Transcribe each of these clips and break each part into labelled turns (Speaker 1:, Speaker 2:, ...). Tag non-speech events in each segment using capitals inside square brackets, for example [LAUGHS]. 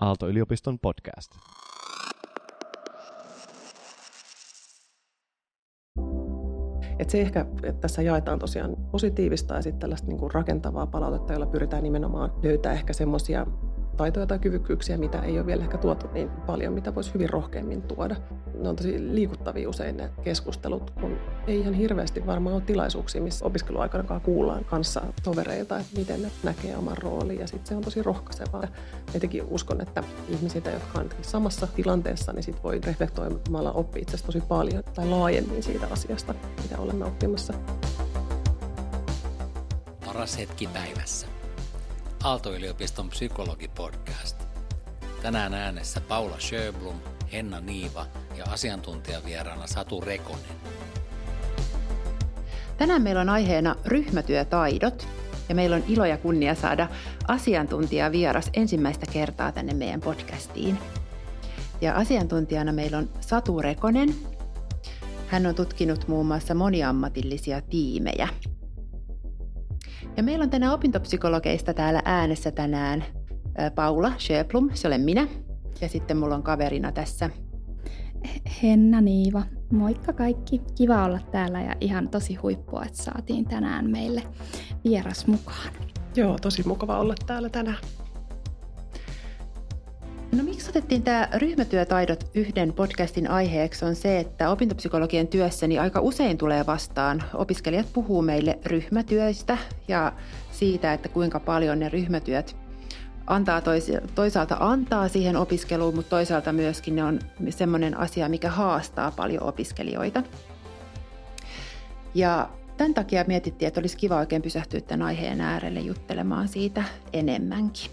Speaker 1: Aalto-yliopiston podcast.
Speaker 2: Et se ehkä, että tässä jaetaan tosiaan positiivista ja sitten tällaista niin rakentavaa palautetta, jolla pyritään nimenomaan löytää ehkä semmoisia taitoja tai kyvykkyyksiä, mitä ei ole vielä ehkä tuotu niin paljon, mitä voisi hyvin rohkeammin tuoda. Ne on tosi liikuttavia usein ne keskustelut, kun ei ihan hirveästi varmaan ole tilaisuuksia, missä opiskeluaikana kuullaan kanssa tovereilta, että miten ne näkee oman roolin ja sitten se on tosi rohkaisevaa. Jotenkin uskon, että ihmisiltä, jotka on samassa tilanteessa, niin sit voi reflektoimalla oppia itse tosi paljon tai laajemmin siitä asiasta, mitä olemme oppimassa.
Speaker 3: Paras hetki päivässä. Aalto-yliopiston psykologipodcast. Tänään äänessä Paula Sjöblom, Henna Niiva ja asiantuntijavieraana Satu Rekonen.
Speaker 4: Tänään meillä on aiheena ryhmätyötaidot ja meillä on ilo ja kunnia saada asiantuntijavieras ensimmäistä kertaa tänne meidän podcastiin. Ja asiantuntijana meillä on Satu Rekonen. Hän on tutkinut muun muassa moniammatillisia tiimejä – ja meillä on tänään opintopsykologeista täällä äänessä tänään Paula Schöplum, se olen minä. Ja sitten mulla on kaverina tässä
Speaker 5: Henna Niiva. Moikka kaikki. Kiva olla täällä ja ihan tosi huippua, että saatiin tänään meille vieras mukaan.
Speaker 2: Joo, tosi mukava olla täällä tänään.
Speaker 4: No miksi otettiin tämä ryhmätyötaidot yhden podcastin aiheeksi on se, että opintopsykologian työssäni aika usein tulee vastaan. Opiskelijat puhuu meille ryhmätyöistä ja siitä, että kuinka paljon ne ryhmätyöt antaa toisaalta antaa siihen opiskeluun, mutta toisaalta myöskin ne on semmoinen asia, mikä haastaa paljon opiskelijoita. Ja tämän takia mietittiin, että olisi kiva oikein pysähtyä tämän aiheen äärelle juttelemaan siitä enemmänkin.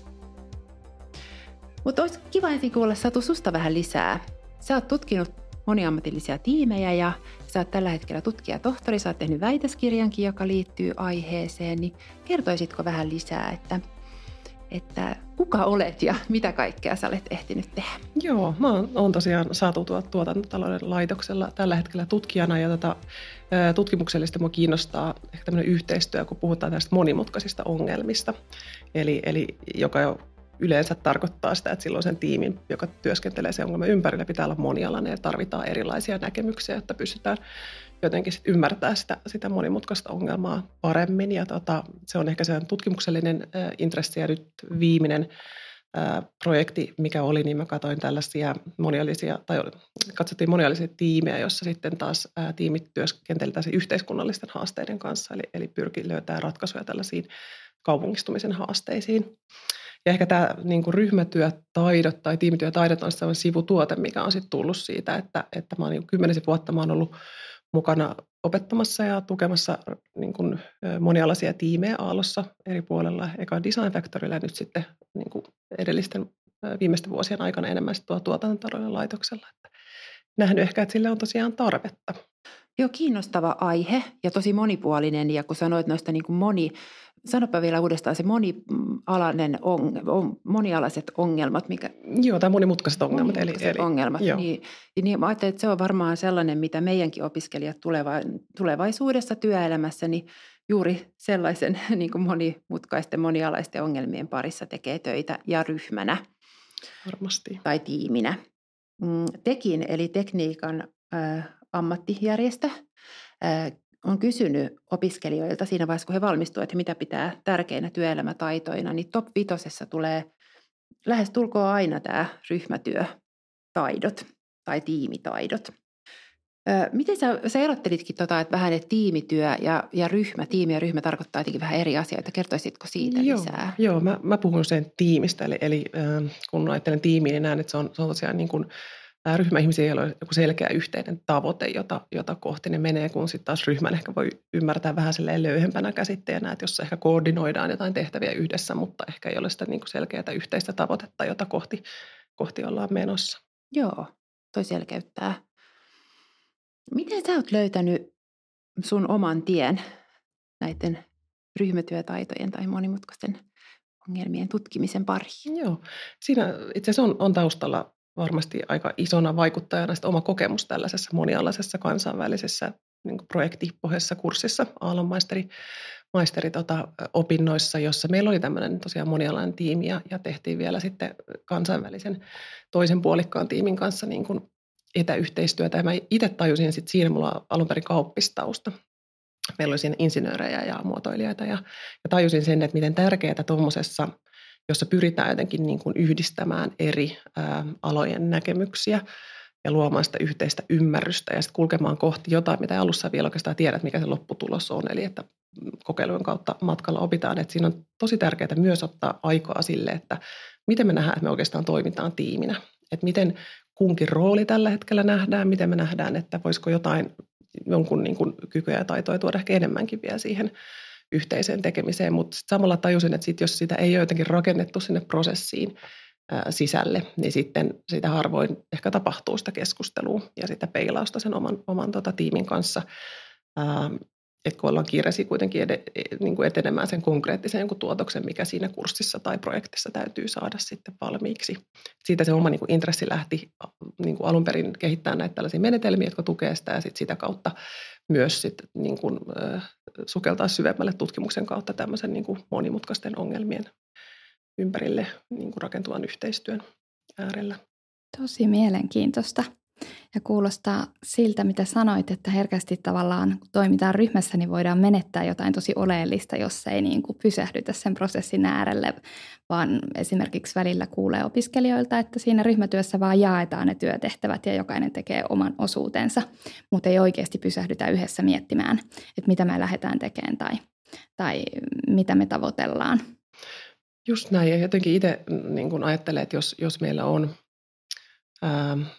Speaker 4: Mutta olisi kiva ensin kuulla Satu susta vähän lisää. Sä oot tutkinut moniammatillisia tiimejä ja sä oot tällä hetkellä tutkija tohtori, sä oot tehnyt väitöskirjankin, joka liittyy aiheeseen, niin kertoisitko vähän lisää, että, että kuka olet ja mitä kaikkea sä olet ehtinyt tehdä?
Speaker 2: Joo, mä oon tosiaan saatu tuotantotalouden laitoksella tällä hetkellä tutkijana ja tätä tutkimuksellista mua kiinnostaa ehkä tämmöinen yhteistyö, kun puhutaan tästä monimutkaisista ongelmista. Eli, eli joka yleensä tarkoittaa sitä, että silloin sen tiimin, joka työskentelee sen ongelman ympärillä, pitää olla monialainen ja tarvitaan erilaisia näkemyksiä, että pystytään jotenkin sit ymmärtää sitä, sitä monimutkaista ongelmaa paremmin. Ja tota, se on ehkä se tutkimuksellinen äh, intressi ja nyt viimeinen projekti, mikä oli, niin mä katsoin tällaisia monialisia, tai katsottiin monialisia tiimejä, jossa sitten taas tiimit työskentelivät yhteiskunnallisten haasteiden kanssa, eli, eli pyrki löytää ratkaisuja tällaisiin kaupungistumisen haasteisiin. Ja ehkä tämä niin kuin ryhmätyötaidot tai tiimityötaidot on sellainen sivutuote, mikä on sitten tullut siitä, että, että mä niin kymmenisen vuotta mä ollut mukana opettamassa ja tukemassa niin kuin monialaisia tiimejä Aallossa eri puolella, eka Design Factorylla ja nyt sitten niin kuin edellisten viimeisten vuosien aikana enemmän tuo tuotantotalouden laitoksella. Että nähnyt ehkä, että sille on tosiaan tarvetta.
Speaker 4: Joo, kiinnostava aihe ja tosi monipuolinen. Ja kun sanoit noista niin kuin moni, sanopa vielä uudestaan se monialainen on, on, monialaiset ongelmat. Mikä,
Speaker 2: joo, tai monimutkaiset ongelmat.
Speaker 4: Monimutkaiset eli, eli, ongelmat. Joo. Niin, niin mä ajattelin, että se on varmaan sellainen, mitä meidänkin opiskelijat tuleva, tulevaisuudessa työelämässä, niin juuri sellaisen [LAUGHS] niin kuin monimutkaisten, monialaisten ongelmien parissa tekee töitä ja ryhmänä.
Speaker 2: Varmasti.
Speaker 4: Tai tiiminä. Mm, Tekin, eli tekniikan ammattijärjestö on kysynyt opiskelijoilta siinä vaiheessa, kun he valmistuvat, että mitä pitää tärkeinä työelämätaitoina, niin top vitosessa tulee lähes tulkoon aina tämä ryhmätyötaidot tai tiimitaidot. Miten sä, sä erottelitkin tota, että vähän että tiimityö ja, ja ryhmä, tiimi ja ryhmä tarkoittaa jotenkin vähän eri asioita. Kertoisitko siitä
Speaker 2: joo,
Speaker 4: lisää?
Speaker 2: Joo, mä, mä puhun sen tiimistä. Eli, eli äh, kun ajattelen tiimiä, niin näen, että se on, se on tosiaan niin kuin – ryhmä ihmisiä ei ole joku selkeä yhteinen tavoite, jota, jota kohti ne menee, kun sitten taas ryhmän ehkä voi ymmärtää vähän löyhempänä käsitteenä, että jos ehkä koordinoidaan jotain tehtäviä yhdessä, mutta ehkä ei ole sitä niin kuin selkeää yhteistä tavoitetta, jota kohti, kohti ollaan menossa.
Speaker 4: Joo, toi selkeyttää. Miten sä oot löytänyt sun oman tien näiden ryhmätyötaitojen tai monimutkaisten ongelmien tutkimisen pariin?
Speaker 2: Joo, siinä itse asiassa on, on taustalla varmasti aika isona vaikuttajana oma kokemus tällaisessa monialaisessa kansainvälisessä niin projektipohjaisessa kurssissa Aallon maisteri, maisteri tota, opinnoissa, jossa meillä oli tämmöinen tosiaan monialainen tiimi ja, ja tehtiin vielä sitten kansainvälisen toisen puolikkaan tiimin kanssa niin kuin etäyhteistyötä. Ja mä itse tajusin sitten siinä, mulla on alun perin kauppistausta. Meillä oli siinä insinöörejä ja muotoilijoita ja, ja tajusin sen, että miten tärkeää tuommoisessa – jossa pyritään jotenkin niin kuin yhdistämään eri alojen näkemyksiä ja luomaan sitä yhteistä ymmärrystä ja sitten kulkemaan kohti jotain, mitä alussa vielä oikeastaan tiedät, mikä se lopputulos on. Eli että kokeilujen kautta matkalla opitaan, että siinä on tosi tärkeää myös ottaa aikaa sille, että miten me nähdään, että me oikeastaan toimitaan tiiminä. Että miten kunkin rooli tällä hetkellä nähdään, miten me nähdään, että voisiko jotain, jonkun niin kuin kykyjä ja taitoja tuoda ehkä enemmänkin vielä siihen yhteiseen tekemiseen, mutta samalla tajusin, että sit jos sitä ei ole jotenkin rakennettu sinne prosessiin ää, sisälle, niin sitten sitä harvoin ehkä tapahtuu sitä keskustelua ja sitä peilausta sen oman, oman tota, tiimin kanssa. Ää, että kun ollaan kiireisiä kuitenkin ed- e, niin kuin etenemään sen konkreettisen jonkun tuotoksen, mikä siinä kurssissa tai projektissa täytyy saada sitten valmiiksi. Siitä se oma niin kuin intressi lähti niin kuin alun perin kehittämään näitä tällaisia menetelmiä, jotka tukevat sitä ja sit sitä kautta myös sit, niin kuin, äh, sukeltaa syvemmälle tutkimuksen kautta tämmöisen niin kuin monimutkaisten ongelmien ympärille niin kuin rakentuvan yhteistyön äärellä.
Speaker 5: Tosi mielenkiintoista. Ja kuulostaa siltä, mitä sanoit, että herkästi tavallaan kun toimitaan ryhmässä, niin voidaan menettää jotain tosi oleellista, jos ei niin kuin pysähdytä sen prosessin äärelle, vaan esimerkiksi välillä kuulee opiskelijoilta, että siinä ryhmätyössä vaan jaetaan ne työtehtävät ja jokainen tekee oman osuutensa, mutta ei oikeasti pysähdytä yhdessä miettimään, että mitä me lähdetään tekemään tai, tai mitä me tavoitellaan.
Speaker 2: Just näin, ja jotenkin itse niin ajattelen, että jos, jos meillä on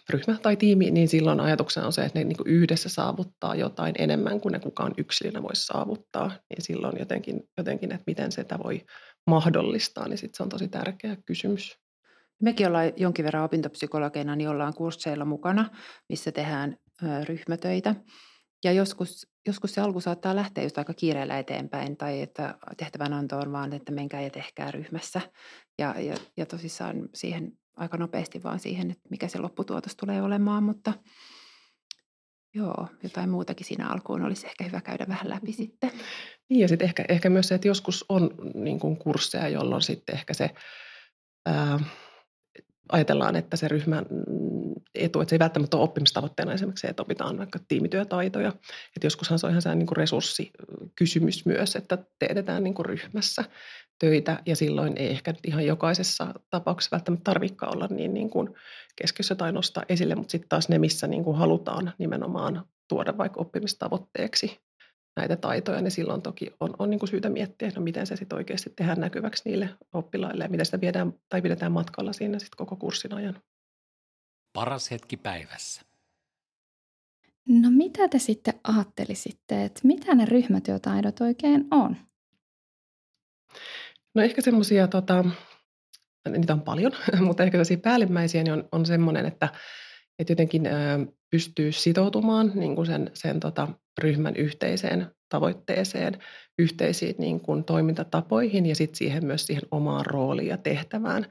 Speaker 2: ryhmä tai tiimi, niin silloin ajatuksena on se, että ne niin yhdessä saavuttaa jotain enemmän kuin ne kukaan yksilönä voisi saavuttaa. Niin silloin jotenkin, jotenkin että miten sitä voi mahdollistaa, niin sit se on tosi tärkeä kysymys.
Speaker 4: Mekin ollaan jonkin verran opintopsykologeina, niin ollaan kursseilla mukana, missä tehdään ryhmätöitä. Ja joskus, joskus se alku saattaa lähteä just aika kiireellä eteenpäin, tai että tehtävänanto on vaan, että menkää ja tehkää ryhmässä. Ja, ja, ja tosissaan siihen aika nopeasti vaan siihen, että mikä se lopputuotos tulee olemaan, mutta joo, jotain muutakin siinä alkuun olisi ehkä hyvä käydä vähän läpi sitten.
Speaker 2: Niin ja sitten ehkä, ehkä myös se, että joskus on niin kuin kursseja, jolloin sitten ehkä se ää, ajatellaan, että se ryhmän etu, että se ei välttämättä ole oppimistavoitteena esimerkiksi se, että opitaan vaikka tiimityötaitoja. Että joskushan se on ihan sellainen niin kuin resurssikysymys myös, että teetetään niin kuin ryhmässä töitä ja silloin ei ehkä ihan jokaisessa tapauksessa välttämättä tarvitsekaan olla niin, niin kuin keskiössä tai nostaa esille, mutta sitten taas ne, missä niin kuin halutaan nimenomaan tuoda vaikka oppimistavoitteeksi näitä taitoja, niin silloin toki on, on niin kuin syytä miettiä, no miten se sitten oikeasti tehdään näkyväksi niille oppilaille ja miten sitä viedään tai pidetään matkalla siinä sitten koko kurssin ajan.
Speaker 3: Paras hetki päivässä.
Speaker 5: No mitä te sitten ajattelisitte, että mitä ne ryhmätyötaidot oikein on?
Speaker 2: No ehkä semmoisia, tota, niitä on paljon, [LAUGHS] mutta ehkä sellaisia päällimmäisiä niin on, on semmoinen, että, että jotenkin ö, pystyy sitoutumaan niin kuin sen, sen tota, ryhmän yhteiseen tavoitteeseen, yhteisiin niin kuin, toimintatapoihin ja sitten siihen myös siihen omaan rooliin ja tehtävään,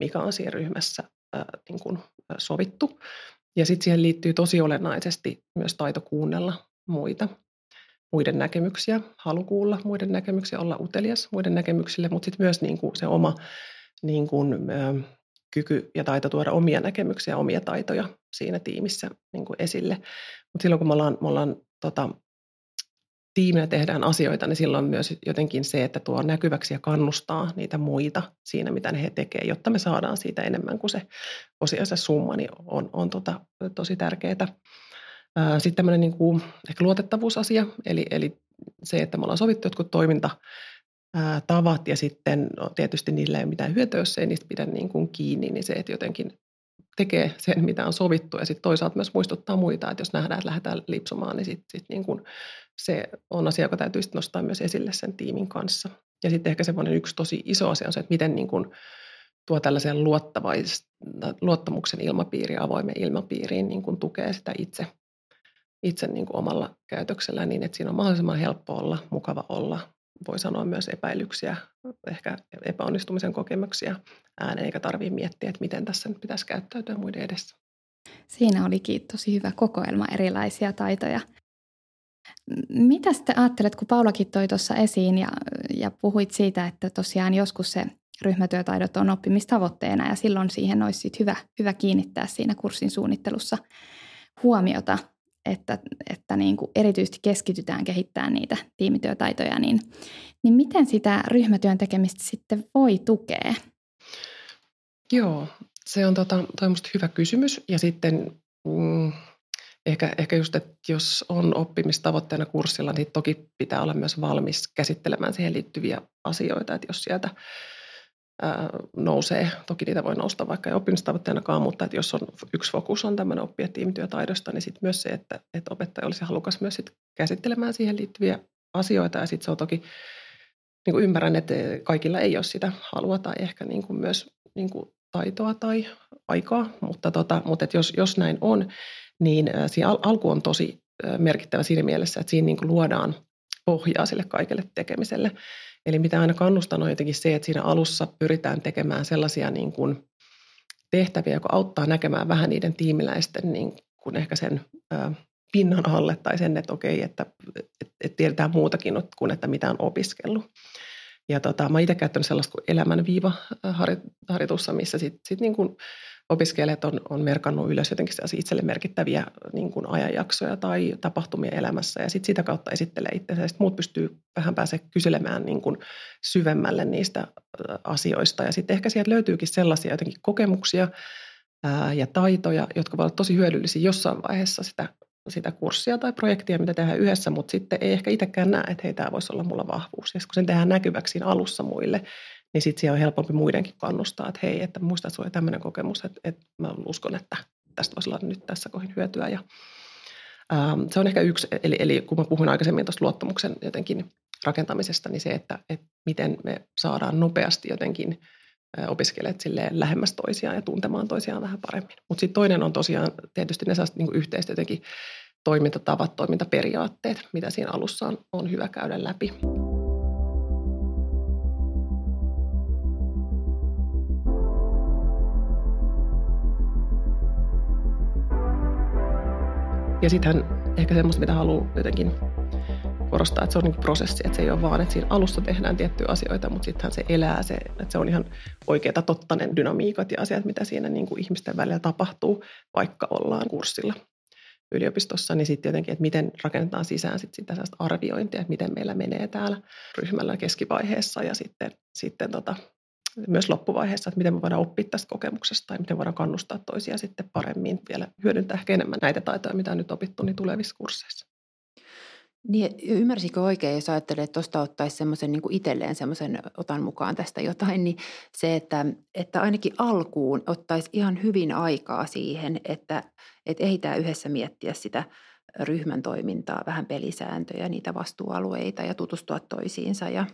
Speaker 2: mikä on siinä ryhmässä ö, niin kuin, sovittu. Ja sitten siihen liittyy tosi olennaisesti myös taito kuunnella muita muiden näkemyksiä, halu kuulla muiden näkemyksiä, olla utelias muiden näkemyksille, mutta sitten myös niin kuin se oma niin kuin, ö, kyky ja taito tuoda omia näkemyksiä, omia taitoja siinä tiimissä niin kuin esille. Mutta silloin kun me ollaan, me ollaan tota, tiiminä tehdään asioita, niin silloin myös jotenkin se, että tuo näkyväksi ja kannustaa niitä muita siinä, mitä ne he tekevät, jotta me saadaan siitä enemmän kuin se osiansa summa, niin on, on tota, tosi tärkeää. Sitten tämmöinen niin kuin ehkä luotettavuusasia, eli, eli se, että me ollaan sovittu jotkut toiminta, tavat ja sitten no, tietysti niillä ei ole mitään hyötyä, jos ei niistä pidä niin kuin kiinni, niin se, että jotenkin tekee sen, mitä on sovittu ja sitten toisaalta myös muistuttaa muita, että jos nähdään, että lähdetään lipsumaan, niin sitten sit niin kuin se on asia, joka täytyy nostaa myös esille sen tiimin kanssa. Ja sitten ehkä semmoinen yksi tosi iso asia on se, että miten niin kuin tuo tällaisen luottamuksen ilmapiiri, avoimen ilmapiiriin niin kuin tukee sitä itse itse niin kuin omalla käytöksellä niin, että siinä on mahdollisimman helppo olla, mukava olla. Voi sanoa myös epäilyksiä, ehkä epäonnistumisen kokemuksia ääneen, eikä tarvitse miettiä, että miten tässä nyt pitäisi käyttäytyä muiden edessä.
Speaker 5: Siinä olikin tosi hyvä kokoelma erilaisia taitoja. Mitä sitten ajattelet, kun Paulakin toi tuossa esiin ja, ja puhuit siitä, että tosiaan joskus se ryhmätyötaidot on oppimistavoitteena ja silloin siihen olisi hyvä, hyvä kiinnittää siinä kurssin suunnittelussa huomiota, että, että niin kuin erityisesti keskitytään kehittämään niitä tiimityötaitoja, niin, niin miten sitä ryhmätyön tekemistä sitten voi tukea?
Speaker 2: Joo, se on tota, toi hyvä kysymys ja sitten mm, ehkä, ehkä just, että jos on oppimistavoitteena kurssilla, niin toki pitää olla myös valmis käsittelemään siihen liittyviä asioita, että jos sieltä nousee. Toki niitä voi nousta vaikka ei oppimistavoitteenakaan, mutta että jos on yksi fokus on tämmöinen oppia tiimityötaidosta, niin sitten myös se, että, että opettaja olisi halukas myös sit käsittelemään siihen liittyviä asioita. Ja sitten se on toki, niin kuin ymmärrän, että kaikilla ei ole sitä halua tai ehkä niin kuin myös niin kuin taitoa tai aikaa, mutta, tota, mutta että jos, jos näin on, niin siinä al- alku on tosi merkittävä siinä mielessä, että siinä niin kuin luodaan pohjaa sille kaikelle tekemiselle. Eli mitä aina kannustan on jotenkin se, että siinä alussa pyritään tekemään sellaisia niin kuin tehtäviä, joka auttaa näkemään vähän niiden tiimiläisten niin kuin ehkä sen pinnan alle tai sen, että okei, että, että, että tiedetään muutakin kuin että mitä on opiskellut. Ja tota, mä itse käyttänyt sellaista kuin elämänviiva harjoitussa, missä sitten sit niin kuin opiskelijat on, on merkannut ylös jotenkin itselle merkittäviä niin kuin ajanjaksoja tai tapahtumia elämässä ja sitten sitä kautta esittelee itse ja muut pystyy vähän pääse kyselemään niin kuin syvemmälle niistä asioista ja sitten ehkä sieltä löytyykin sellaisia jotenkin kokemuksia ää, ja taitoja, jotka voivat olla tosi hyödyllisiä jossain vaiheessa sitä, sitä kurssia tai projektia, mitä tehdään yhdessä, mutta sitten ei ehkä itsekään näe, että hei, tämä voisi olla mulla vahvuus. Ja kun sen tehdään näkyväksi siinä alussa muille, niin sitten siellä on helpompi muidenkin kannustaa, että hei, että muista, että sulla oli tämmöinen kokemus, että, että mä uskon, että tästä voisi olla nyt tässä kohin hyötyä. Ja, ähm, se on ehkä yksi, eli, eli kun mä puhuin aikaisemmin tuosta luottamuksen jotenkin rakentamisesta, niin se, että, että miten me saadaan nopeasti jotenkin opiskelijat silleen lähemmäs toisiaan ja tuntemaan toisiaan vähän paremmin. Mutta sitten toinen on tosiaan tietysti ne sellaiset niin yhteiset jotenkin toimintatavat, toimintaperiaatteet, mitä siinä alussa on, on hyvä käydä läpi. Ja sittenhän ehkä semmoista, mitä haluaa jotenkin korostaa, että se on niin prosessi, että se ei ole vaan, että siinä alussa tehdään tiettyjä asioita, mutta sittenhän se elää, se, että se on ihan oikeita tottainen dynamiikat ja asiat, mitä siinä niin kuin ihmisten välillä tapahtuu, vaikka ollaan kurssilla yliopistossa, niin sitten jotenkin, että miten rakennetaan sisään sit sitä arviointia, että miten meillä menee täällä ryhmällä keskivaiheessa ja sitten, sitten tota, myös loppuvaiheessa, että miten me voidaan oppia tästä kokemuksesta ja miten voidaan kannustaa toisia sitten paremmin vielä hyödyntää ehkä enemmän näitä taitoja, mitä on nyt opittu niin tulevissa kursseissa.
Speaker 4: Niin, ymmärsikö oikein, jos ajattelee, että tuosta ottaisi semmoisen niin itselleen semmoisen, otan mukaan tästä jotain, niin se, että, että ainakin alkuun ottaisi ihan hyvin aikaa siihen, että, että ehditään yhdessä miettiä sitä ryhmän toimintaa, vähän pelisääntöjä, niitä vastuualueita ja tutustua toisiinsa. Ja...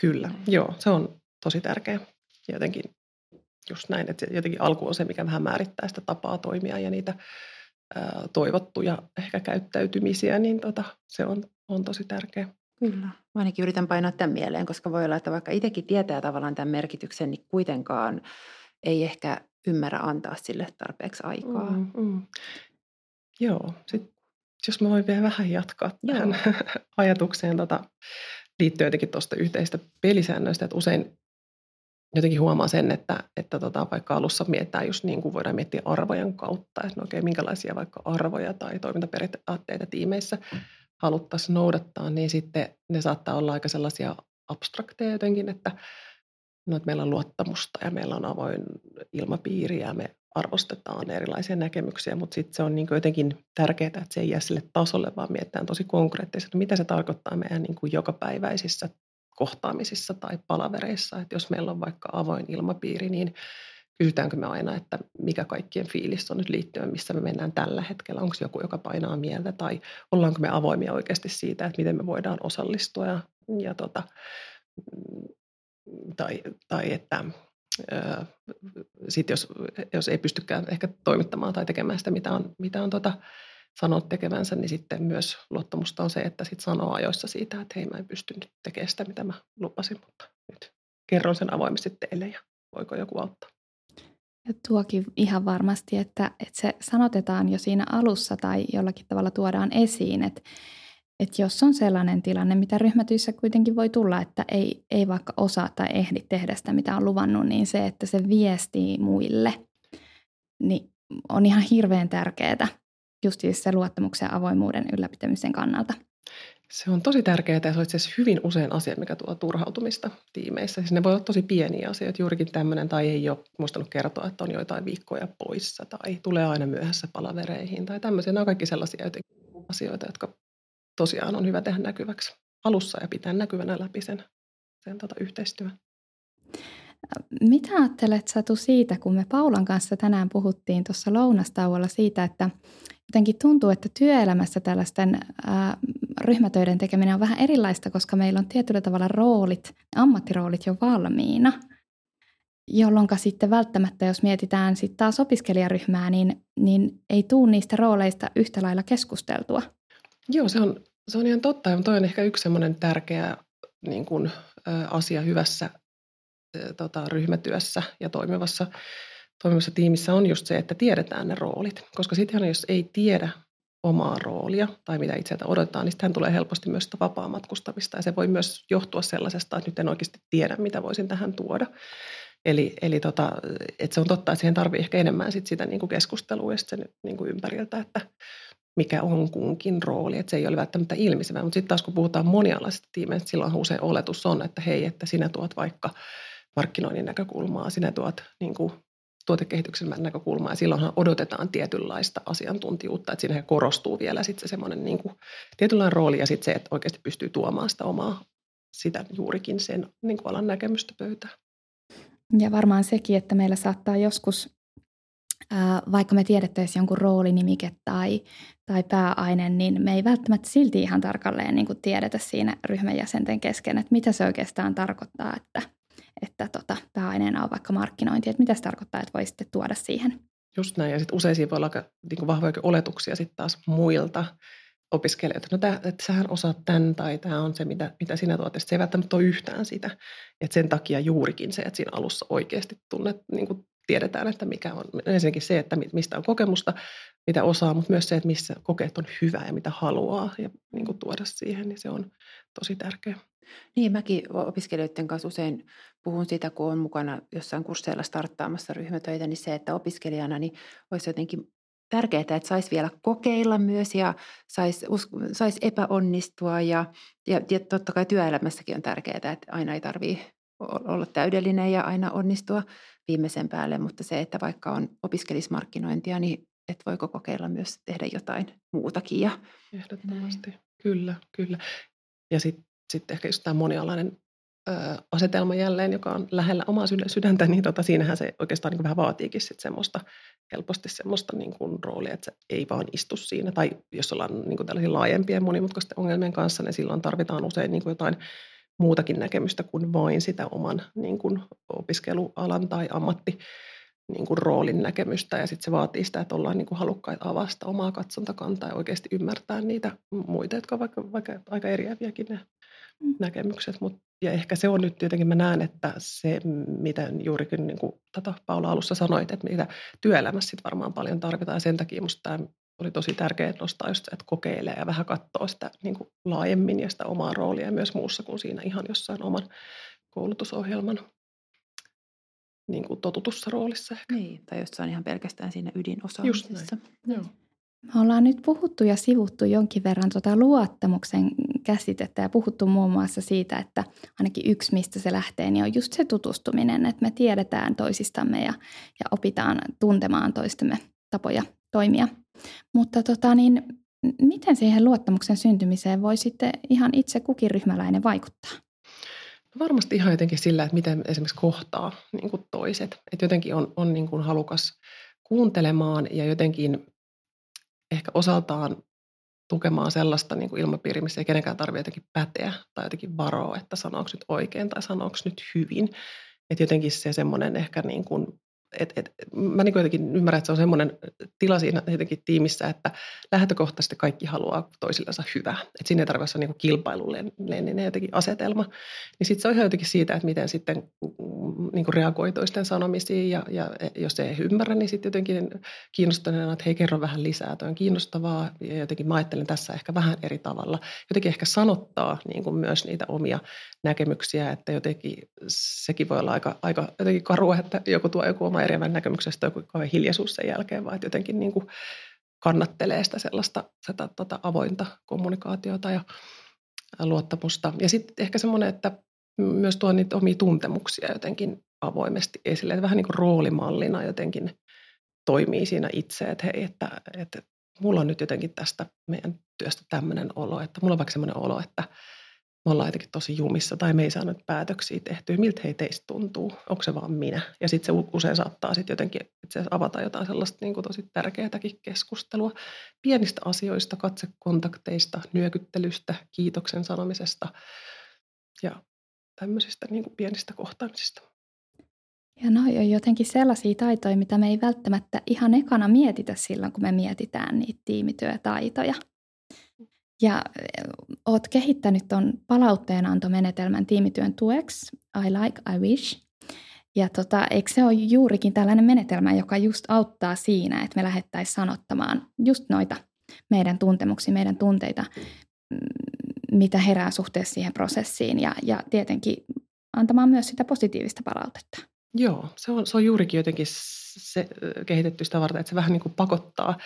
Speaker 2: Kyllä, joo, se on tosi tärkeä. Jotenkin just näin, että jotenkin alku on se, mikä vähän määrittää sitä tapaa toimia ja niitä ää, toivottuja ehkä käyttäytymisiä, niin tota, se on, on tosi tärkeä.
Speaker 4: Kyllä. Mä ainakin yritän painaa tämän mieleen, koska voi olla, että vaikka itsekin tietää tavallaan tämän merkityksen, niin kuitenkaan ei ehkä ymmärrä antaa sille tarpeeksi aikaa. Mm, mm.
Speaker 2: Joo, sitten jos mä voin vielä vähän jatkaa Joo. tähän [LAUGHS] ajatukseen tota, liittyen jotenkin tuosta yhteistä pelisäännöistä, että usein jotenkin huomaa sen, että, että tota, vaikka alussa mietitään just niin kuin voidaan miettiä arvojen kautta, että no okei, minkälaisia vaikka arvoja tai toimintaperiaatteita tiimeissä haluttaisiin noudattaa, niin sitten ne saattaa olla aika sellaisia abstrakteja jotenkin, että, no, että meillä on luottamusta ja meillä on avoin ilmapiiri ja me arvostetaan erilaisia näkemyksiä, mutta sitten se on niin jotenkin tärkeää, että se ei jää sille tasolle, vaan mietitään tosi konkreettisesti, mitä se tarkoittaa meidän niin kuin jokapäiväisissä kohtaamisissa tai palavereissa. Että jos meillä on vaikka avoin ilmapiiri, niin kysytäänkö me aina, että mikä kaikkien fiilis on nyt liittyen, missä me mennään tällä hetkellä. Onko joku, joka painaa mieltä tai ollaanko me avoimia oikeasti siitä, että miten me voidaan osallistua ja, ja tota, tai, tai että sitten jos, jos ei pystykään ehkä toimittamaan tai tekemään sitä, mitä on, mitä on tota, sanonut tekevänsä, niin sitten myös luottamusta on se, että sit sanoo ajoissa siitä, että hei mä en pysty nyt tekemään sitä, mitä mä lupasin, mutta nyt kerron sen avoimesti teille ja voiko joku auttaa.
Speaker 5: Ja tuokin ihan varmasti, että, että se sanotetaan jo siinä alussa tai jollakin tavalla tuodaan esiin, että, että jos on sellainen tilanne, mitä ryhmätyissä kuitenkin voi tulla, että ei, ei vaikka osaa tai ehdi tehdä sitä, mitä on luvannut, niin se, että se viestii muille, niin on ihan hirveän tärkeää just siis se luottamuksen ja avoimuuden ylläpitämisen kannalta.
Speaker 2: Se on tosi tärkeää ja se on itse asiassa hyvin usein asia, mikä tuo turhautumista tiimeissä. Siis ne voi olla tosi pieniä asioita, juurikin tämmöinen, tai ei ole muistanut kertoa, että on joitain viikkoja poissa, tai tulee aina myöhässä palavereihin, tai tämmöisiä. Nämä on kaikki sellaisia asioita, jotka tosiaan on hyvä tehdä näkyväksi alussa ja pitää näkyvänä läpi sen, sen tota yhteistyön.
Speaker 5: Mitä ajattelet Satu siitä, kun me Paulan kanssa tänään puhuttiin tuossa lounastauolla siitä, että jotenkin tuntuu, että työelämässä tällaisten ää, ryhmätöiden tekeminen on vähän erilaista, koska meillä on tietyllä tavalla roolit, ammattiroolit jo valmiina, jolloin sitten välttämättä, jos mietitään sitten taas opiskelijaryhmää, niin, niin ei tuu niistä rooleista yhtä lailla keskusteltua.
Speaker 2: Joo, se on, se on ihan totta. Ja toi on ehkä yksi semmoinen tärkeä niin kuin, ä, asia hyvässä ä, tota, ryhmätyössä ja toimivassa toimivassa tiimissä on just se, että tiedetään ne roolit. Koska sitten jos ei tiedä omaa roolia tai mitä itseltä odotetaan, niin sitten tulee helposti myös sitä vapaa-matkustamista. Ja se voi myös johtua sellaisesta, että nyt en oikeasti tiedä, mitä voisin tähän tuoda. Eli, eli tota, että se on totta, että siihen tarvii ehkä enemmän sit sitä niin kuin keskustelua ja sen niin kuin ympäriltä, että mikä on kunkin rooli. Että se ei ole välttämättä ilmiselvä. Mutta sitten taas kun puhutaan monialaisista tiimeistä, silloin usein oletus on, että hei, että sinä tuot vaikka markkinoinnin näkökulmaa, sinä tuot niin kuin tuotekehityksen näkökulmaa ja silloinhan odotetaan tietynlaista asiantuntijuutta, että siinä korostuu vielä sitten se semmoinen niin tietynlainen rooli ja sitten se, että oikeasti pystyy tuomaan sitä omaa, sitä juurikin sen niin kuin alan näkemystä pöytään.
Speaker 5: Ja varmaan sekin, että meillä saattaa joskus, vaikka me tiedettäisiin jonkun roolinimike tai, tai pääaine, niin me ei välttämättä silti ihan tarkalleen niin kuin tiedetä siinä ryhmän jäsenten kesken, että mitä se oikeastaan tarkoittaa, että että tota, pääaineena on vaikka markkinointi, että mitä se tarkoittaa, että voi sitten tuoda siihen.
Speaker 2: Just näin, ja sitten usein siinä voi olla aika niin vahvoja oletuksia sitten taas muilta opiskelijoilta. No tää, että sähän osaat tämän tai tämä on se, mitä, mitä sinä tuot. Se ei välttämättä ole yhtään sitä. Et sen takia juurikin se, että siinä alussa oikeasti tunnet, niin kuin tiedetään, että mikä on ensinnäkin se, että mistä on kokemusta, mitä osaa, mutta myös se, että missä kokeet on hyvä ja mitä haluaa ja niin kuin tuoda siihen, niin se on tosi tärkeä.
Speaker 4: Niin, mäkin opiskelijoiden kanssa usein puhun siitä, kun olen mukana jossain kursseilla starttaamassa ryhmätöitä, niin se, että opiskelijana niin olisi jotenkin tärkeää, että saisi vielä kokeilla myös ja saisi sais epäonnistua. Ja, ja, ja totta kai työelämässäkin on tärkeää, että aina ei tarvitse olla täydellinen ja aina onnistua viimeisen päälle, mutta se, että vaikka on opiskelismarkkinointia, niin että voiko kokeilla myös tehdä jotain muutakin. Ja
Speaker 2: Ehdottomasti, näin. kyllä, kyllä. Ja sitten sit ehkä just tämä monialainen ö, asetelma jälleen, joka on lähellä omaa sydäntä, niin tota, siinähän se oikeastaan niin vähän vaatiikin sit semmoista, helposti semmoista niin kuin roolia, että se ei vaan istu siinä. Tai jos ollaan niin kuin tällaisia laajempien monimutkaisten ongelmien kanssa, niin silloin tarvitaan usein niin kuin jotain muutakin näkemystä kuin vain sitä oman niin kuin opiskelualan tai ammatti niin kuin roolin näkemystä ja sitten se vaatii sitä, että ollaan niin kuin halukkaita avasta omaa katsontakantaa ja oikeasti ymmärtää niitä muita, jotka vaikka, vaikka aika eriäviäkin ne. Näkemykset. Mut, ja ehkä se on nyt jotenkin, mä näen, että se, mitä juurikin niin kuin tätä Paula alussa sanoit, että mitä työelämässä sit varmaan paljon tarvitaan ja sen takia musta tämä oli tosi tärkeää nostaa just, että kokeilee ja vähän katsoo sitä niin kuin laajemmin ja sitä omaa roolia myös muussa kuin siinä ihan jossain oman koulutusohjelman niin kuin totutussa roolissa ehkä.
Speaker 4: Niin, tai jossain ihan pelkästään siinä ydinosaamisessa.
Speaker 2: Joo.
Speaker 5: Me ollaan nyt puhuttu ja sivuttu jonkin verran tuota luottamuksen käsitettä ja puhuttu muun muassa siitä, että ainakin yksi, mistä se lähtee, niin on just se tutustuminen, että me tiedetään toisistamme ja, ja opitaan tuntemaan toistemme tapoja toimia. Mutta tota, niin, miten siihen luottamuksen syntymiseen voi sitten ihan itse kukin ryhmäläinen vaikuttaa?
Speaker 2: No varmasti ihan jotenkin sillä, että miten esimerkiksi kohtaa niin kuin toiset. Että jotenkin on, on niin kuin halukas kuuntelemaan ja jotenkin ehkä osaltaan tukemaan sellaista niin ilmapiiriä, missä ei kenenkään tarvitse jotenkin päteä tai jotenkin varoa, että sanooko nyt oikein tai sanooko nyt hyvin. Että jotenkin se semmoinen ehkä niin kuin et, et, mä niin jotenkin ymmärrän, että se on semmoinen tila siinä jotenkin tiimissä, että lähtökohtaisesti kaikki haluaa toisillensa hyvää. Että siinä ei tarvitse olla niin kilpailullinen jotenkin asetelma. Niin sitten se on ihan jotenkin siitä, että miten sitten niin reagoi toisten sanomisiin ja, ja jos ei ymmärrä, niin sitten jotenkin kiinnostuneena, että hei kerro vähän lisää, toi on kiinnostavaa ja jotenkin mä ajattelen tässä ehkä vähän eri tavalla. Jotenkin ehkä sanottaa niin kuin myös niitä omia näkemyksiä, että jotenkin sekin voi olla aika, aika jotenkin karua, että joku tuo joku oma eriävän näkemyksestä joku kauhean hiljaisuus sen jälkeen, vaan että jotenkin niin kuin kannattelee sitä sellaista sitä, tota, avointa kommunikaatiota ja luottamusta. Ja sitten ehkä semmoinen, että myös tuo niitä omia tuntemuksia jotenkin avoimesti esille, että vähän niin kuin roolimallina jotenkin toimii siinä itse, että hei, että, että mulla on nyt jotenkin tästä meidän työstä tämmöinen olo, että mulla on vaikka semmoinen olo, että me ollaan jotenkin tosi jumissa tai me ei saanut päätöksiä tehtyä. Miltä hei teistä tuntuu? Onko se vaan minä? Ja sitten se usein saattaa sitten jotenkin itse asiassa avata jotain sellaista niin kuin tosi tärkeätäkin keskustelua. Pienistä asioista, katsekontakteista, nyökyttelystä, kiitoksen sanomisesta ja tämmöisistä niin kuin pienistä kohtaamisista.
Speaker 5: Ja noi on jotenkin sellaisia taitoja, mitä me ei välttämättä ihan ekana mietitä silloin, kun me mietitään niitä tiimityötaitoja. Ja oot kehittänyt tuon palautteenantomenetelmän tiimityön tueksi, I like, I wish. Ja tota, eikö se ole juurikin tällainen menetelmä, joka just auttaa siinä, että me lähettäisiin sanottamaan just noita meidän tuntemuksia, meidän tunteita, mm, mitä herää suhteessa siihen prosessiin ja, ja tietenkin antamaan myös sitä positiivista palautetta.
Speaker 2: Joo, se on, se on juurikin jotenkin se, kehitetty sitä varten, että se vähän niin kuin pakottaa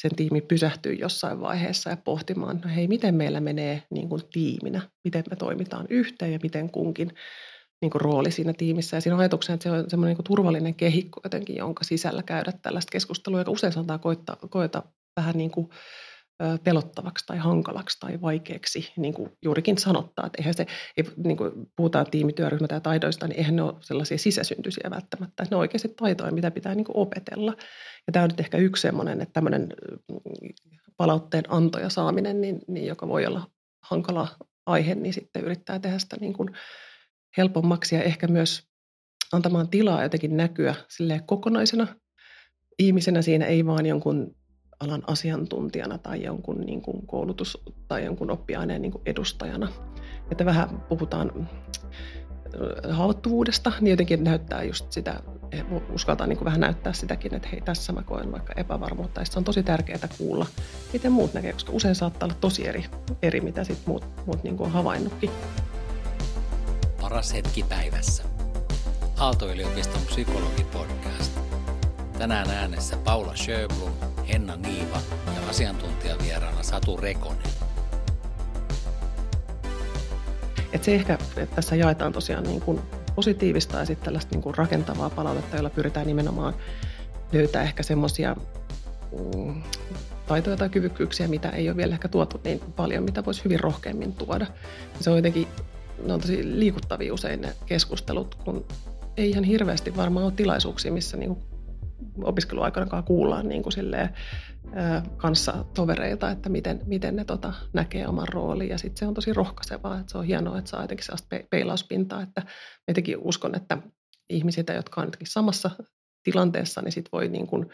Speaker 2: sen tiimi pysähtyy jossain vaiheessa ja pohtimaan, no hei, miten meillä menee niin kuin tiiminä, miten me toimitaan yhteen ja miten kunkin niin kuin rooli siinä tiimissä. Ja siinä ajatuksena, että se on semmoinen niin turvallinen kehikko jotenkin, jonka sisällä käydä tällaista keskustelua, joka usein saattaa koittaa, koeta vähän niin kuin pelottavaksi tai hankalaksi tai vaikeaksi niin kuin juurikin sanottaa. Että eihän se, niin kuin puhutaan tiimityöryhmätä ja taidoista, niin eihän ne ole sellaisia sisäsyntyisiä välttämättä. Ne on oikeasti taitoja, mitä pitää niin kuin opetella. Ja tämä on nyt ehkä yksi semmoinen, että tämmöinen palautteen anto ja saaminen, niin, niin joka voi olla hankala aihe, niin sitten yrittää tehdä sitä niin kuin helpommaksi ja ehkä myös antamaan tilaa jotenkin näkyä sille kokonaisena ihmisenä siinä, ei vaan jonkun alan asiantuntijana tai jonkun niin kuin koulutus- tai jonkun oppiaineen niin kuin edustajana. Että vähän puhutaan äh, haavoittuvuudesta, niin jotenkin näyttää just sitä, uskaltaa niin kuin vähän näyttää sitäkin, että hei, tässä mä koen vaikka epävarmuutta. Ja se on tosi tärkeää kuulla, miten muut näkee, koska usein saattaa olla tosi eri, eri mitä sit muut, muut niin kuin on havainnutkin.
Speaker 3: Paras hetki päivässä. Aalto-yliopiston psykologipodcast. Tänään äänessä Paula Sjöblom Henna Niiva ja asiantuntijavieraana Satu Rekonen.
Speaker 2: Et se ehkä, että tässä jaetaan tosiaan niin kuin positiivista ja sitten tällaista niin kuin rakentavaa palautetta, jolla pyritään nimenomaan löytää ehkä semmoisia mm, taitoja tai kyvykkyyksiä, mitä ei ole vielä ehkä tuotu niin paljon, mitä voisi hyvin rohkeammin tuoda. Se on jotenkin, ne on tosi liikuttavia usein ne keskustelut, kun ei ihan hirveästi varmaan ole tilaisuuksia, missä niin opiskeluaikanakaan kuullaan niin kuin silleen, kanssa tovereilta, että miten, miten ne tota, näkee oman roolin. Ja sitten se on tosi rohkaisevaa, että se on hienoa, että saa jotenkin sellaista peilauspintaa. Että jotenkin uskon, että ihmisiltä, jotka on jotenkin samassa tilanteessa, niin sitten voi niin kuin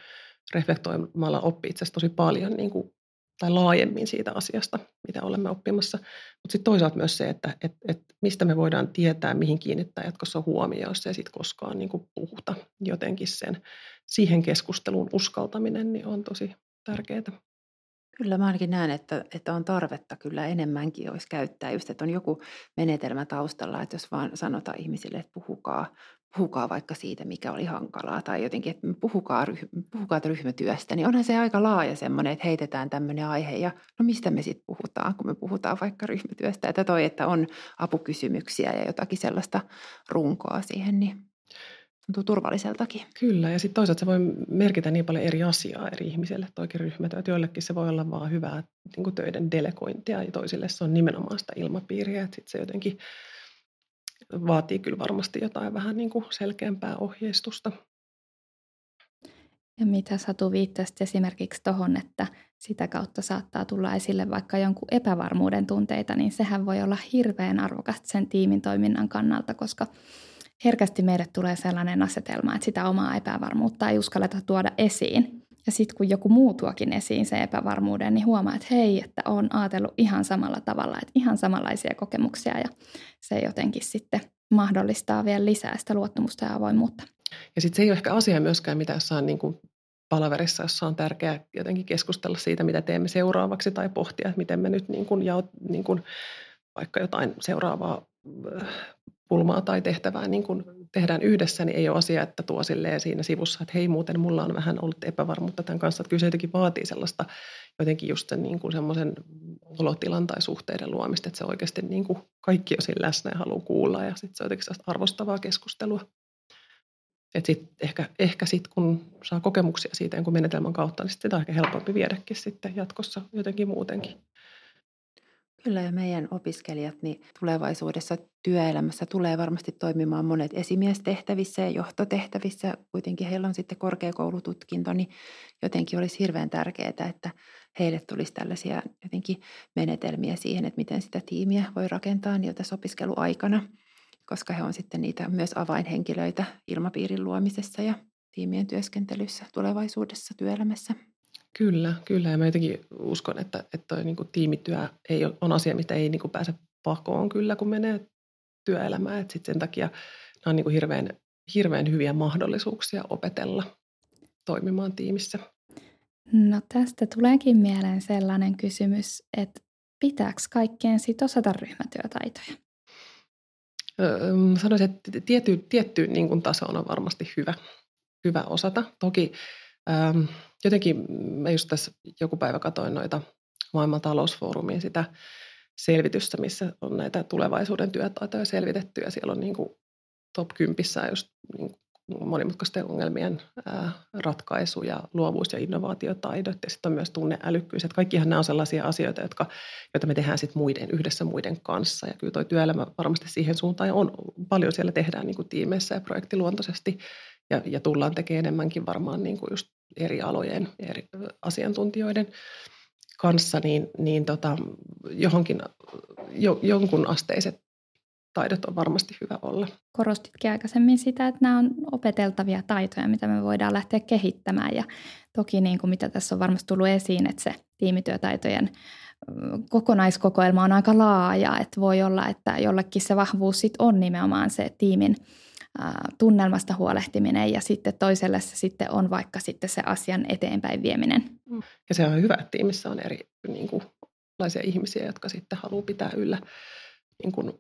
Speaker 2: reflektoimalla oppia itse tosi paljon niin kuin tai laajemmin siitä asiasta, mitä olemme oppimassa. Mutta sitten toisaalta myös se, että et, et mistä me voidaan tietää, mihin kiinnittää jatkossa huomioon, jos ei sitten koskaan niin puhuta. Jotenkin sen, siihen keskusteluun uskaltaminen niin on tosi tärkeää.
Speaker 4: Kyllä mä ainakin näen, että, että on tarvetta kyllä enemmänkin olisi käyttää just, että on joku menetelmä taustalla, että jos vaan sanotaan ihmisille, että puhukaa, puhukaa vaikka siitä, mikä oli hankalaa tai jotenkin, että puhukaa, puhukaa ryhmätyöstä, niin onhan se aika laaja semmoinen, että heitetään tämmöinen aihe ja no mistä me sitten puhutaan, kun me puhutaan vaikka ryhmätyöstä. Että toi, että on apukysymyksiä ja jotakin sellaista runkoa siihen, niin tuntuu turvalliseltakin.
Speaker 2: Kyllä, ja sitten toisaalta se voi merkitä niin paljon eri asiaa eri ihmisille, toikin ryhmätyöt. Joillekin se voi olla vaan hyvää niin töiden delegointia, ja toisille se on nimenomaan sitä ilmapiiriä, että sitten se jotenkin vaatii kyllä varmasti jotain vähän niin kuin selkeämpää ohjeistusta.
Speaker 5: Ja mitä Satu viittasit esimerkiksi tuohon, että sitä kautta saattaa tulla esille vaikka jonkun epävarmuuden tunteita, niin sehän voi olla hirveän arvokasta sen tiimin toiminnan kannalta, koska herkästi meille tulee sellainen asetelma, että sitä omaa epävarmuutta ei uskalleta tuoda esiin. Ja sitten kun joku muu tuokin esiin sen epävarmuuden, niin huomaa, että hei, että on ajatellut ihan samalla tavalla, että ihan samanlaisia kokemuksia ja se jotenkin sitten mahdollistaa vielä lisää sitä luottamusta ja avoimuutta.
Speaker 2: Ja sitten se ei ole ehkä asia myöskään, mitä jossain niin kuin palaverissa, jossa on tärkeää jotenkin keskustella siitä, mitä teemme seuraavaksi tai pohtia, että miten me nyt niin kuin, ja, niin kuin, vaikka jotain seuraavaa pulmaa tai tehtävää niin kuin tehdään yhdessä, niin ei ole asia, että tuo silleen siinä sivussa, että hei muuten mulla on vähän ollut epävarmuutta tämän kanssa, että kyllä se jotenkin vaatii sellaista jotenkin just sen niin kuin semmoisen olotilan tai suhteiden luomista, että se oikeasti niin kuin kaikki on siinä läsnä ja haluaa kuulla ja sitten se on jotenkin arvostavaa keskustelua. Et sit ehkä, ehkä sitten kun saa kokemuksia siitä jonkun menetelmän kautta, niin sitä on ehkä helpompi viedäkin sitten jatkossa jotenkin muutenkin.
Speaker 4: Kyllä ja meidän opiskelijat niin tulevaisuudessa työelämässä tulee varmasti toimimaan monet esimiestehtävissä ja johtotehtävissä. Kuitenkin heillä on sitten korkeakoulututkinto, niin jotenkin olisi hirveän tärkeää, että heille tulisi tällaisia jotenkin menetelmiä siihen, että miten sitä tiimiä voi rakentaa niiltä opiskeluaikana, koska he on sitten niitä myös avainhenkilöitä ilmapiirin luomisessa ja tiimien työskentelyssä tulevaisuudessa työelämässä.
Speaker 2: Kyllä, kyllä. Ja mä jotenkin uskon, että, että toi niin kuin tiimityö ei ole, on asia, mitä ei niin kuin pääse pakoon kyllä, kun menee työelämään. Et sit sen takia nämä on niin kuin hirveän, hirveän hyviä mahdollisuuksia opetella toimimaan tiimissä.
Speaker 5: No tästä tuleekin mieleen sellainen kysymys, että pitääkö kaikkeen sit osata ryhmätyötaitoja?
Speaker 2: sanoisin, että tietty, tietty niin kuin tasoon on varmasti hyvä, hyvä osata. Toki Ähm, jotenkin mä just tässä joku päivä katoin noita maailman talousfoorumin sitä selvitystä, missä on näitä tulevaisuuden työtaitoja selvitetty ja siellä on niin kuin top 10 just niin monimutkaisten ongelmien ratkaisu ja luovuus- ja innovaatiotaidot ja sitten on myös tunneälykkyys. Että kaikkihan nämä on sellaisia asioita, jotka, joita me tehdään sitten muiden, yhdessä muiden kanssa. Ja kyllä tuo työelämä varmasti siihen suuntaan on paljon siellä tehdään niin kuin tiimeissä ja projektiluontoisesti ja, ja tullaan tekemään enemmänkin varmaan niin kuin just eri alojen eri asiantuntijoiden kanssa, niin, niin tota, johonkin, jo, jonkun asteiset taidot on varmasti hyvä olla.
Speaker 5: Korostitkin aikaisemmin sitä, että nämä on opeteltavia taitoja, mitä me voidaan lähteä kehittämään. Ja toki niin kuin mitä tässä on varmasti tullut esiin, että se tiimityötaitojen kokonaiskokoelma on aika laaja. Että voi olla, että jollekin se vahvuus sit on nimenomaan se tiimin tunnelmasta huolehtiminen ja sitten toiselle se sitten on vaikka sitten se asian eteenpäin vieminen.
Speaker 2: Mm. Ja se on hyvä, että tiimissä on eri niin kuin, ihmisiä, jotka sitten haluaa pitää yllä niin kuin,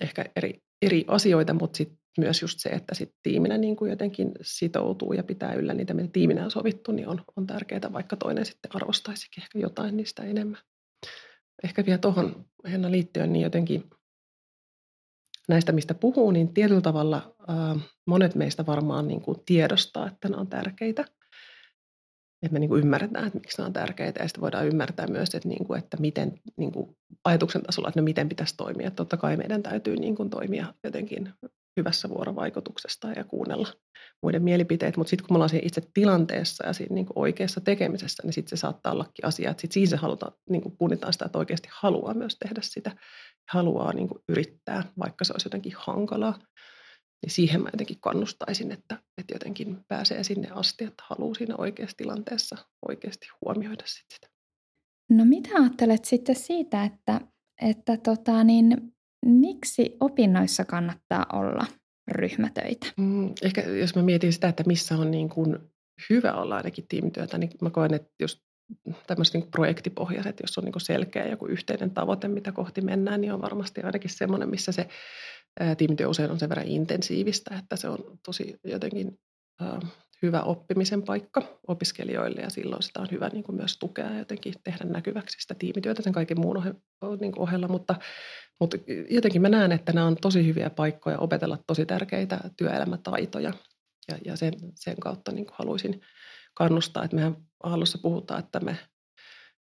Speaker 2: ehkä eri, eri asioita, mutta sitten myös just se, että sit tiiminä niin kuin jotenkin sitoutuu ja pitää yllä niitä, mitä tiiminä on sovittu, niin on, on tärkeää, vaikka toinen sitten arvostaisikin ehkä jotain niistä enemmän. Ehkä vielä tuohon Henna liittyen, niin jotenkin – näistä, mistä puhuu, niin tietyllä tavalla monet meistä varmaan niin kuin tiedostaa, että ne on tärkeitä. Että me niin kuin ymmärretään, että miksi ne on tärkeitä ja sitten voidaan ymmärtää myös, että, niin kuin, että miten niin kuin ajatuksen tasolla, että no miten pitäisi toimia. Totta kai meidän täytyy niin kuin toimia jotenkin hyvässä vuorovaikutuksesta ja kuunnella muiden mielipiteet, mutta sitten kun me ollaan siinä itse tilanteessa ja siinä niin kuin oikeassa tekemisessä, niin sitten se saattaa ollakin asia, että sitten siinä se halutaan, niin kuin punnitaan sitä, että oikeasti haluaa myös tehdä sitä, haluaa niin kuin yrittää, vaikka se olisi jotenkin hankalaa. Niin siihen mä jotenkin kannustaisin, että, että jotenkin pääsee sinne asti, että haluaa siinä oikeassa tilanteessa oikeasti huomioida sit sitä.
Speaker 5: No mitä ajattelet sitten siitä, että, että tota niin, miksi opinnoissa kannattaa olla ryhmätöitä?
Speaker 2: Mm, ehkä jos mä mietin sitä, että missä on niin kuin hyvä olla ainakin tiimityötä, niin mä koen, että just tämmöiset niin projektipohjaiset, jos on niin selkeä joku yhteinen tavoite, mitä kohti mennään, niin on varmasti ainakin semmoinen, missä se tiimityö usein on sen verran intensiivistä, että se on tosi jotenkin hyvä oppimisen paikka opiskelijoille ja silloin sitä on hyvä niin kuin myös tukea ja jotenkin tehdä näkyväksi sitä tiimityötä sen kaiken muun niin kuin ohella, mutta, mutta jotenkin mä näen, että nämä on tosi hyviä paikkoja opetella tosi tärkeitä työelämätaitoja ja, ja sen, sen kautta niin kuin haluaisin kannustaa, että mehän alussa puhutaan, että me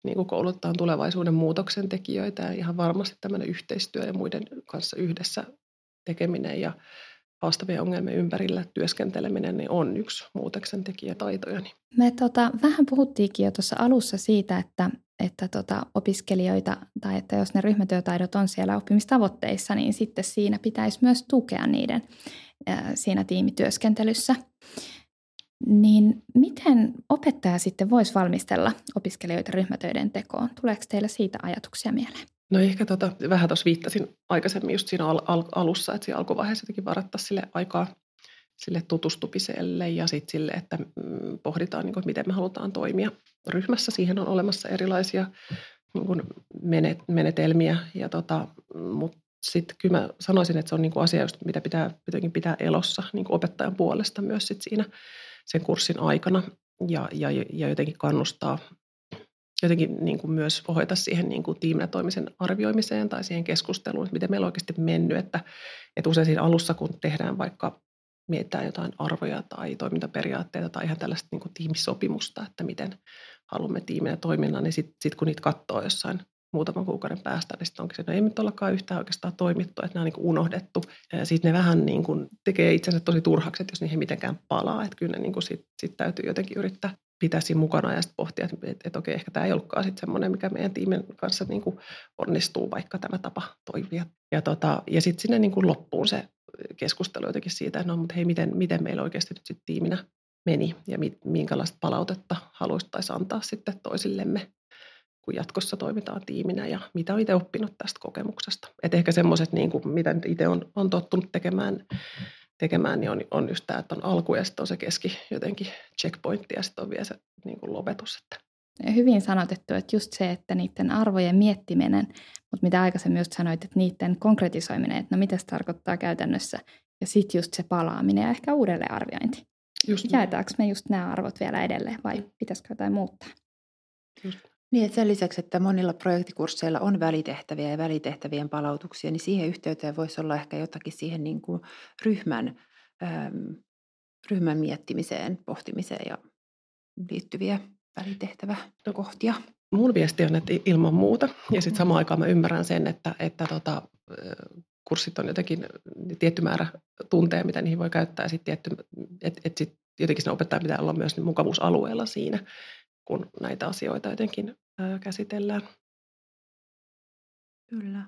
Speaker 2: niin kuin koulutetaan tulevaisuuden muutoksen tekijöitä ja ihan varmasti tämmöinen yhteistyö ja muiden kanssa yhdessä tekeminen ja haastavien ongelmien ympärillä työskenteleminen niin on yksi muutoksen tekijätaitoja.
Speaker 5: Me tota, vähän puhuttiinkin jo tuossa alussa siitä, että, että tota, opiskelijoita tai että jos ne ryhmätyötaidot on siellä oppimistavoitteissa, niin sitten siinä pitäisi myös tukea niiden siinä tiimityöskentelyssä. Niin miten opettaja sitten voisi valmistella opiskelijoita ryhmätöiden tekoon? Tuleeko teillä siitä ajatuksia mieleen?
Speaker 2: No ehkä tota, vähän tuossa viittasin aikaisemmin just siinä al- al- alussa, että siinä alkuvaiheessa jotenkin varattaisiin sille aikaa sille tutustumiselle ja sitten sille, että mm, pohditaan, niin kuin, miten me halutaan toimia ryhmässä. Siihen on olemassa erilaisia niin kuin menetelmiä, ja tota, mutta sitten kyllä mä sanoisin, että se on niin kuin asia, just, mitä pitää jotenkin pitää elossa niin kuin opettajan puolesta myös sit siinä sen kurssin aikana ja, ja, ja jotenkin kannustaa jotenkin niin kuin myös ohjata siihen niin kuin tiiminä toimisen arvioimiseen tai siihen keskusteluun, että miten meillä on oikeasti mennyt. Että, että usein siinä alussa, kun tehdään vaikka mietitään jotain arvoja tai toimintaperiaatteita tai ihan tällaista niin kuin tiimisopimusta, että miten haluamme tiiminä toiminnan, niin sitten sit kun niitä katsoo jossain muutaman kuukauden päästä, niin sitten onkin se, että no ei nyt ollakaan yhtään oikeastaan toimittu, että nämä on niin kuin unohdettu. Sitten ne vähän niin kuin tekee itsensä tosi turhaksi, että jos niihin mitenkään palaa, että kyllä ne niin kuin sit, sit täytyy jotenkin yrittää pitää siinä mukana ja sitten pohtia, että, että, että okei, ehkä tämä ei ollutkaan sitten semmoinen, mikä meidän tiimin kanssa niin kuin onnistuu, vaikka tämä tapa toimia. Ja, tota, ja sitten sinne niin kuin loppuun se keskustelu jotenkin siitä, että no, mutta hei, miten, miten meillä oikeasti nyt sitten tiiminä meni ja minkälaista palautetta haluaisittaisiin antaa sitten toisillemme, kun jatkossa toimitaan tiiminä ja mitä on itse oppinut tästä kokemuksesta. Et ehkä semmoiset, niin kuin, mitä itse on, on tottunut tekemään, tekemään niin on, on just tämä, että on alku ja sitten on se keski jotenkin checkpointti ja sitten on vielä se niin kuin lopetus. Että.
Speaker 5: Hyvin sanotettu, että just se, että niiden arvojen miettiminen, mutta mitä aikaisemmin just sanoit, että niiden konkretisoiminen, että no mitä se tarkoittaa käytännössä, ja sitten just se palaaminen ja ehkä uudelleenarviointi. Just Jaetaanko me just nämä arvot vielä edelleen vai pitäisikö jotain muuttaa?
Speaker 4: Just. Niin, että sen lisäksi, että monilla projektikursseilla on välitehtäviä ja välitehtävien palautuksia, niin siihen yhteyteen voisi olla ehkä jotakin siihen niin kuin ryhmän, äm, ryhmän miettimiseen, pohtimiseen ja liittyviä välitehtäväkohtia.
Speaker 2: Mun viesti on, että ilman muuta. Ja sitten samaan aikaan mä ymmärrän sen, että, että tota, kurssit on jotenkin tietty määrä tunteja, mitä niihin voi käyttää. Ja sitten tietty, että et sit jotenkin sen opettaja pitää olla myös mukavuusalueella siinä, kun näitä asioita jotenkin ää, käsitellään.
Speaker 4: Kyllä.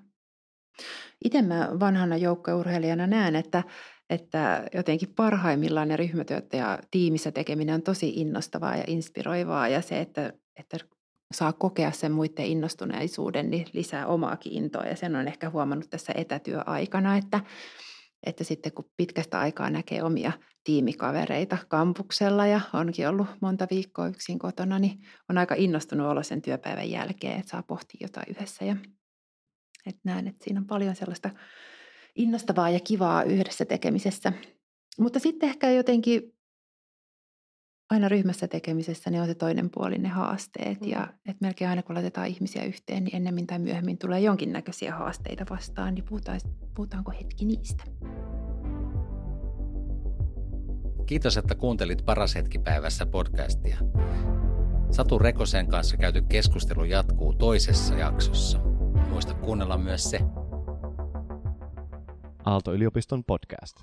Speaker 4: Itse mä vanhana joukkourheilijana näen, että, että jotenkin parhaimmillaan ne ryhmätyöt ja tiimissä tekeminen on tosi innostavaa ja inspiroivaa ja se, että, että saa kokea sen muiden innostuneisuuden, niin lisää omaakin intoa. Ja sen on ehkä huomannut tässä etätyöaikana, että, että sitten kun pitkästä aikaa näkee omia tiimikavereita kampuksella ja onkin ollut monta viikkoa yksin kotona, niin on aika innostunut olla sen työpäivän jälkeen, että saa pohtia jotain yhdessä. Ja että näen, että siinä on paljon sellaista innostavaa ja kivaa yhdessä tekemisessä. Mutta sitten ehkä jotenkin aina ryhmässä tekemisessä niin on se toinen puoli, ne haasteet. Mm. Ja että melkein aina kun laitetaan ihmisiä yhteen, niin ennemmin tai myöhemmin tulee jonkinnäköisiä haasteita vastaan, niin puhutaan, puhutaanko hetki niistä.
Speaker 3: Kiitos, että kuuntelit Paras hetki päivässä podcastia. Satu Rekosen kanssa käyty keskustelu jatkuu toisessa jaksossa. Muista kuunnella myös se.
Speaker 1: Aalto-yliopiston podcast.